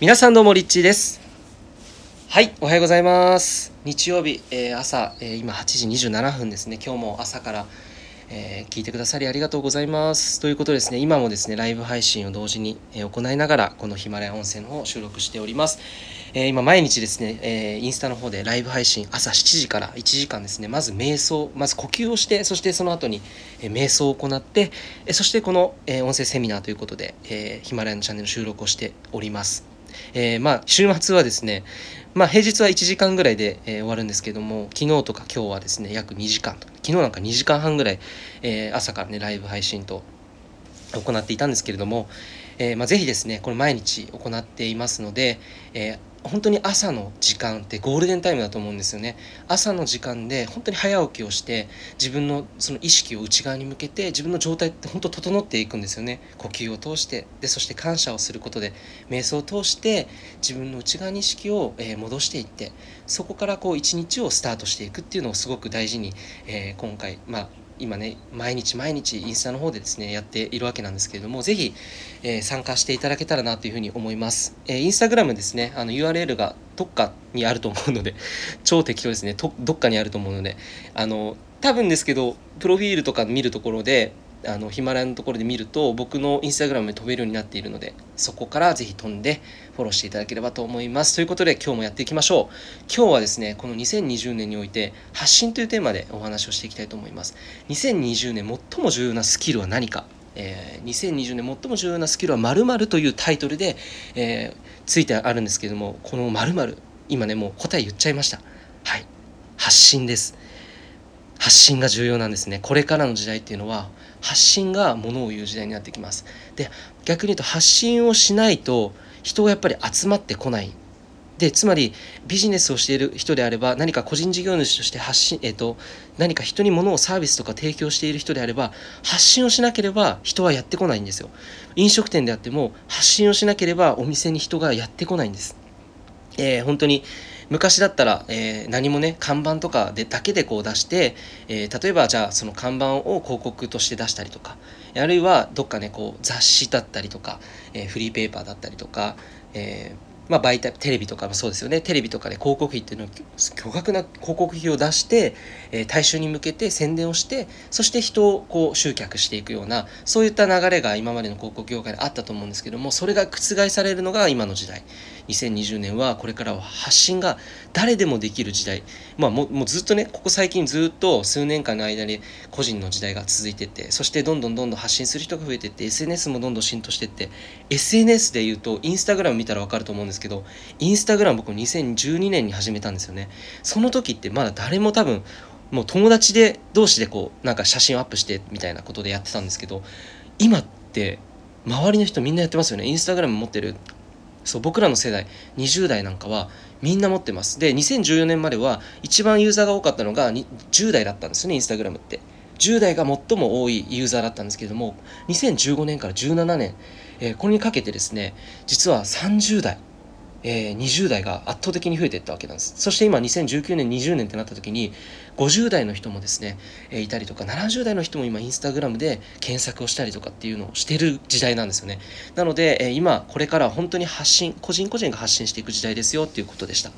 皆さんどうもリッチーです。はいおはようございます。日曜日、えー、朝、えー、今8時27分ですね。今日も朝から、えー、聞いてくださりありがとうございます。ということですね今もですねライブ配信を同時に、え行いながらこのヒマラヤ音声の方を収録しております。えー、今毎日ですね、えー、インスタの方でライブ配信朝7時から1時間ですね。まず瞑想まず呼吸をしてそしてその後に、えー、瞑想を行って、えそしてこの、え音声セミナーということで、えヒマラヤのチャンネル収録をしております、えまあ週末はですねまあ平日は1時間ぐらいで、え終わるんですけども昨日とか今日はですね約2時間と昨日なんか2時間半ぐらい、え朝からねライブ配信と行っていたんですけれども、えーまあ、ぜひですねこれ毎日行っていますので、えー、本当に朝の時間ってゴールデンタイムだと思うんですよね。朝の時間で本当に早起きをして自分のその意識を内側に向けて自分の状態って本当整っていくんですよね。呼吸を通して。でそして感謝をすることで瞑想を通して自分の内側に意識を、え戻していってそこからこう一日をスタートしていくっていうのをすごく大事に、えー、今回まあ今ね毎日毎日インスタの方でですねやっているわけなんですけれども是非、えー、参加していただけたらなというふうに思います、えー、インスタグラムですねあの URL がどっかにあると思うので 超適当ですね。どっかにあると思うのであの多分ですけどプロフィールとか見るところであのヒマラヤのところで見ると僕のインスタグラムに飛べるようになっているのでそこからぜひ飛んでフォローしていただければと思います。ということで今日もやっていきましょう。今日はですねこの2020年において発信というテーマでお話をしていきたいと思います。2020年最も重要なスキルは何か。えー、2020年最も重要なスキルは〇〇というタイトルで、えー、ついてあるんですけれどもこの〇〇今ねもう答え言っちゃいました。はい。発信です。発信が重要なんですね。これからの時代っていうのは発信がものを言う時代になってきます。で逆に言うと発信をしないと人がやっぱり集まってこない。でつまりビジネスをしている人であれば何か個人事業主として発信、えーと、何か人に物をサービスとか提供している人であれば発信をしなければ人はやってこないんですよ。飲食店であっても発信をしなければお店に人がやってこないんです、えー、本当に昔だったら、えー、何もね看板とかでだけでこう出して、えー、例えばじゃあその看板を広告として出したりとかあるいはどっかねこう雑誌だったりとか、えー、フリーペーパーだったりとか、えまあ、媒体テレビとかもそうですよね。テレビとかで広告費っていうのを巨額な広告費を出して、え、大衆に向けて宣伝をしてそして人をこう集客していくようなそういった流れが今までの広告業界であったと思うんですけどもそれが覆されるのが今の時代。2020年はこれからは発信が誰でもできる時代、まあ、もうずっとねここ最近ずっと数年間の間に個人の時代が続いててそしてどんどんどんどん発信する人が増えてって SNS もどんどん浸透してって。SNS で言うとインスタグラム見たら分かると思うんですけどインスタグラム僕2012年に始めたんですよね。その時ってまだ誰も多分もう友達で同士でこうなんか写真をアップしてみたいなことでやってたんですけど今って周りの人みんなやってますよね。インスタグラム持ってるそう僕らの世代20代なんかはみんな持ってます。で2014年までは一番ユーザーが多かったのが10代だったんですよねインスタグラムって。10代が最も多いユーザーだったんですけれども2015年から17年、えー、これにかけてですね実は30代えー、20代が圧倒的に増えていったわけなんです。そして今2019年20年ってなった時に50代の人もですね、えー、いたりとか70代の人も今インスタグラムで検索をしたりとかっていうのをしてる時代なんですよね。なので、えー、今これから本当に発信個人個人が発信していく時代ですよっていうことでした。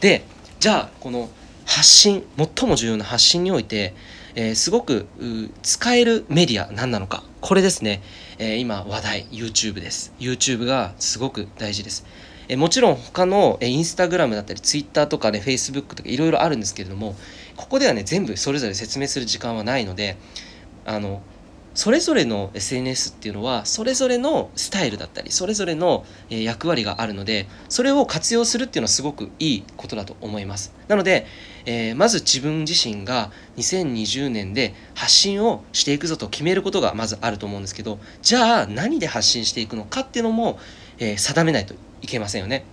でじゃあこの発信最も重要な発信において、えー、すごく使えるメディア何なのか。これですね、えー、今話題 YouTube です。YouTube がすごく大事です。えもちろん他のインスタグラムだったりツイッターとかねフェイスブックとかいろいろあるんですけれどもここではね全部それぞれ説明する時間はないのであのそれぞれの SNS っていうのはそれぞれのスタイルだったりそれぞれの役割があるのでそれを活用するっていうのはすごくいいことだと思います。なので、えー、まず自分自身が2020年で発信をしていくぞと決めることがまずあると思うんですけどじゃあ何で発信していくのかっていうのも、えー、定めないといけませんよね。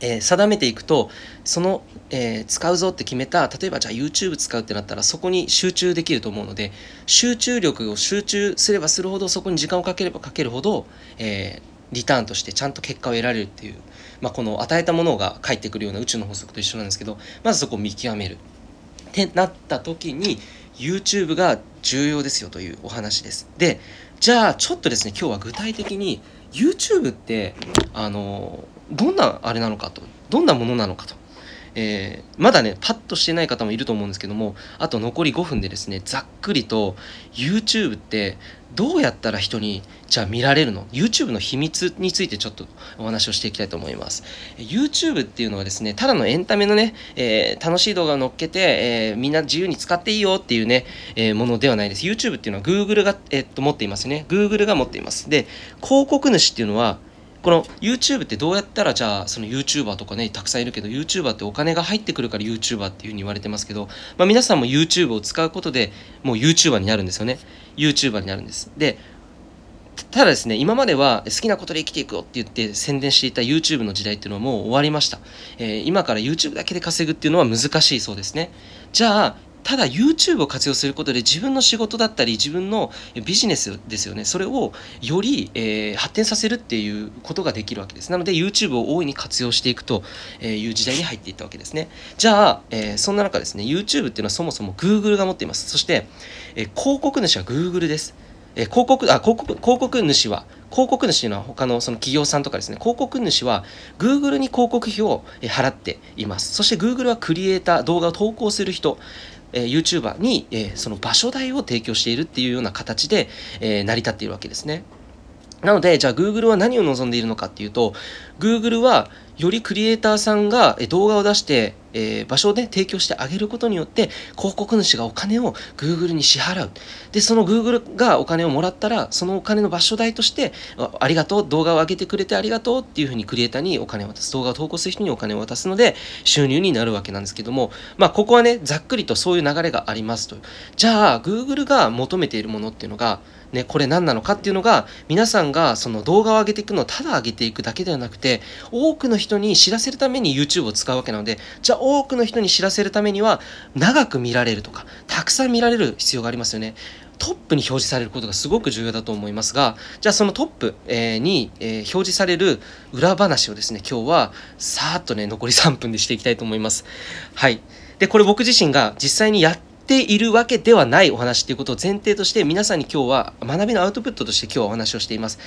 えー、定めていくとその、えー、使うぞって決めた例えばじゃあ YouTube 使うってなったらそこに集中できると思うので集中力を集中すればするほどそこに時間をかければかけるほど、えー、リターンとしてちゃんと結果を得られるっていう、まあ、この与えたものが返ってくるような宇宙の法則と一緒なんですけどまずそこを見極めるってなった時に YouTube が重要ですよというお話ですでじゃあちょっとですね今日は具体的に YouTube ってあのどんなあれなのかとどんなものなのかと。えー、まだねパッとしてない方もいると思うんですけどもあと残り5分でですねざっくりと YouTube ってどうやったら人にじゃあ見られるの ?YouTube の秘密についてちょっとお話をしていきたいと思います。YouTube っていうのはですね、ただのエンタメのね、えー、楽しい動画を載っけて、えー、みんな自由に使っていいよっていうね、えー、ものではないです。YouTube っていうのは Google が、えっと持っていますね。Google が持っています。で、広告主っていうのはこの YouTube ってどうやったらじゃあその YouTuber とかねたくさんいるけど YouTuber ってお金が入ってくるから YouTuber っていうふうに言われてますけど、まあ、皆さんも YouTube を使うことでもう YouTuber になるんですよね YouTuber になるんですでただですね、今までは好きなことで生きていくよって言って宣伝していた YouTube の時代っていうのはもう終わりました。えー、今から YouTube だけで稼ぐっていうのは難しいそうですね。じゃあ、ただ YouTube を活用することで自分の仕事だったり自分のビジネスですよね。それをより、えー、発展させるっていうことができるわけです。なので YouTube を大いに活用していくという時代に入っていったわけですね。じゃあ、えー、そんな中ですね YouTube っていうのはそもそも Google が持っています。そして、えー、広告主は Google です。え広告あ広告広告主は広告主というのは他のその企業さんとかですね広告主は Google に広告費を払っています。そして Google はクリエイター動画を投稿する人。えー、YouTuber に、えー、その場所代を提供しているっていうような形で、えー、成り立っているわけですね。なので、じゃあ Google は何を望んでいるのかっていうと、Google はよりクリエイターさんが動画を出して、えー、場所で提供してあげることによって広告主がお金を Google に支払う。でその Google がお金をもらったらそのお金の場所代としてありがとう動画を上げてくれてありがとうっていうふうにクリエイターにお金を渡す。動画を投稿する人にお金を渡すので収入になるわけなんですけどもまあここはねざっくりとそういう流れがありますと。じゃあ Google が求めているものっていうのがね、これ何なのかっていうのが皆さんがその動画を上げていくのをただ上げていくだけではなくて多くの人に知らせるために YouTube を使うわけなのでじゃあ多くの人に知らせるためには長く見られるとかたくさん見られる必要がありますよね。トップに表示されることがすごく重要だと思いますがじゃあそのトップ、えに、え表示される裏話をですね今日はさーっとね残り3分でしていきたいと思います。はいでこれ僕自身が実際にやっているわけではないお話ということを前提として皆さんに今日は学びのアウトプットとして今日はお話をしています。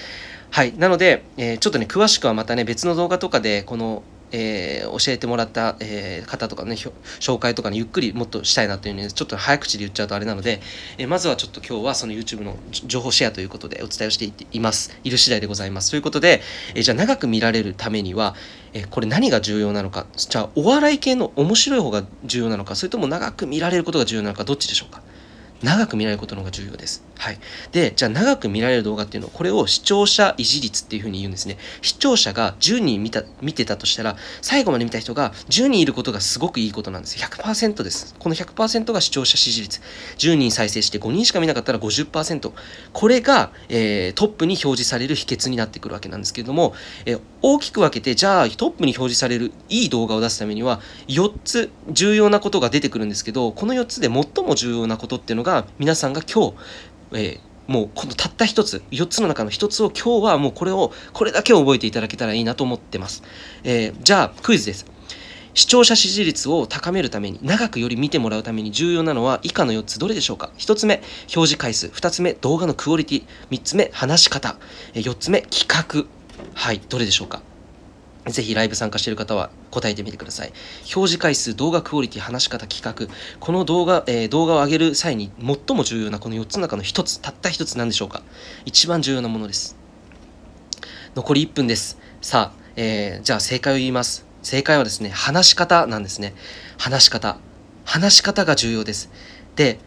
はい。なので、えー、ちょっとね、詳しくはまたね、別の動画とかで、このえー、教えてもらった、えー、方とかね紹介とかにゆっくりもっとしたいなというねちょっと早口で言っちゃうとあれなので、えー、まずはちょっと今日はその YouTube の情報シェアということでお伝えをしていいます。いる次第でございます。ということで、えじゃあ長く見られるためには、えこれ何が重要なのかじゃあお笑い系の面白い方が重要なのかそれとも長く見られることが重要なのかどっちでしょうか？長く見られることの方が重要です。はい。で、じゃあ長く見られる動画っていうのは、これを視聴者維持率っていうふうに言うんですね。視聴者が10人見た、見てたとしたら、最後まで見た人が10人いることがすごくいいことなんです。100%です。この100%が視聴者支持率。10人再生して5人しか見なかったら50%。これが、えー、トップに表示される秘訣になってくるわけなんですけれども、えー、大きく分けて、じゃあトップに表示されるいい動画を出すためには、4つ重要なことが出てくるんですけど、この4つで最も重要なことっていうのが、が皆さんが今日、えー、もうこのたった一つ4つの中の1つを今日はもうこれをこれだけ覚えていただけたらいいなと思ってます、えー、じゃあクイズです。視聴者支持率を高めるために長くより見てもらうために重要なのは以下の4つどれでしょうか。1つ目表示回数。2つ目動画のクオリティ。3つ目話し方。4つ目企画。はいどれでしょうか。ぜひライブ参加している方は答えてみてください。表示回数、動画クオリティ、話し方、企画。この動画、えー、動画を上げる際に最も重要なこの4つの中の1つ、たった1つ何でしょうか一番重要なものです。残り1分です。さあ、えー、じゃあ正解を言います。正解はですね、話し方なんですね。話し方。話し方が重要です。で、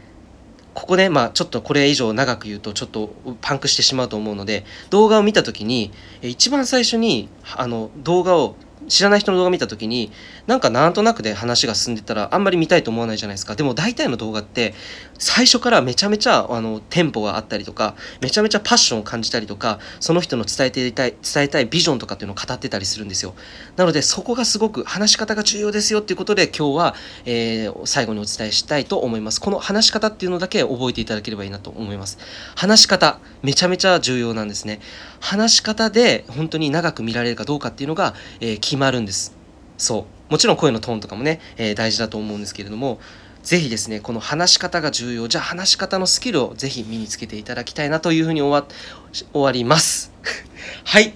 ここで、まあ、ちょっとこれ以上長く言うとちょっとパンクしてしまうと思うので動画を見た時に一番最初にあの動画を知らない人の動画見た時になんかなんとなくで話が進んでたらあんまり見たいと思わないじゃないですか。でも大体の動画って最初からめちゃめちゃあのテンポがあったりとかめちゃめちゃパッションを感じたりとかその人の伝えていたい伝えたいビジョンとかっていうのを語ってたりするんですよ。なのでそこがすごく話し方が重要ですよっていうことで今日は、えー、最後にお伝えしたいと思います。この話し方っていうのだけ覚えていただければいいなと思います。話し方めちゃめちゃ重要なんですね。話し方で本当に長く見られるかどうかっていうのが、えー、決まるんです。そう。もちろん声のトーンとかもね、えー、大事だと思うんですけれどもぜひですねこの話し方が重要。じゃあ話し方のスキルをぜひ身につけていただきたいなというふうに終わ 終わります。はい。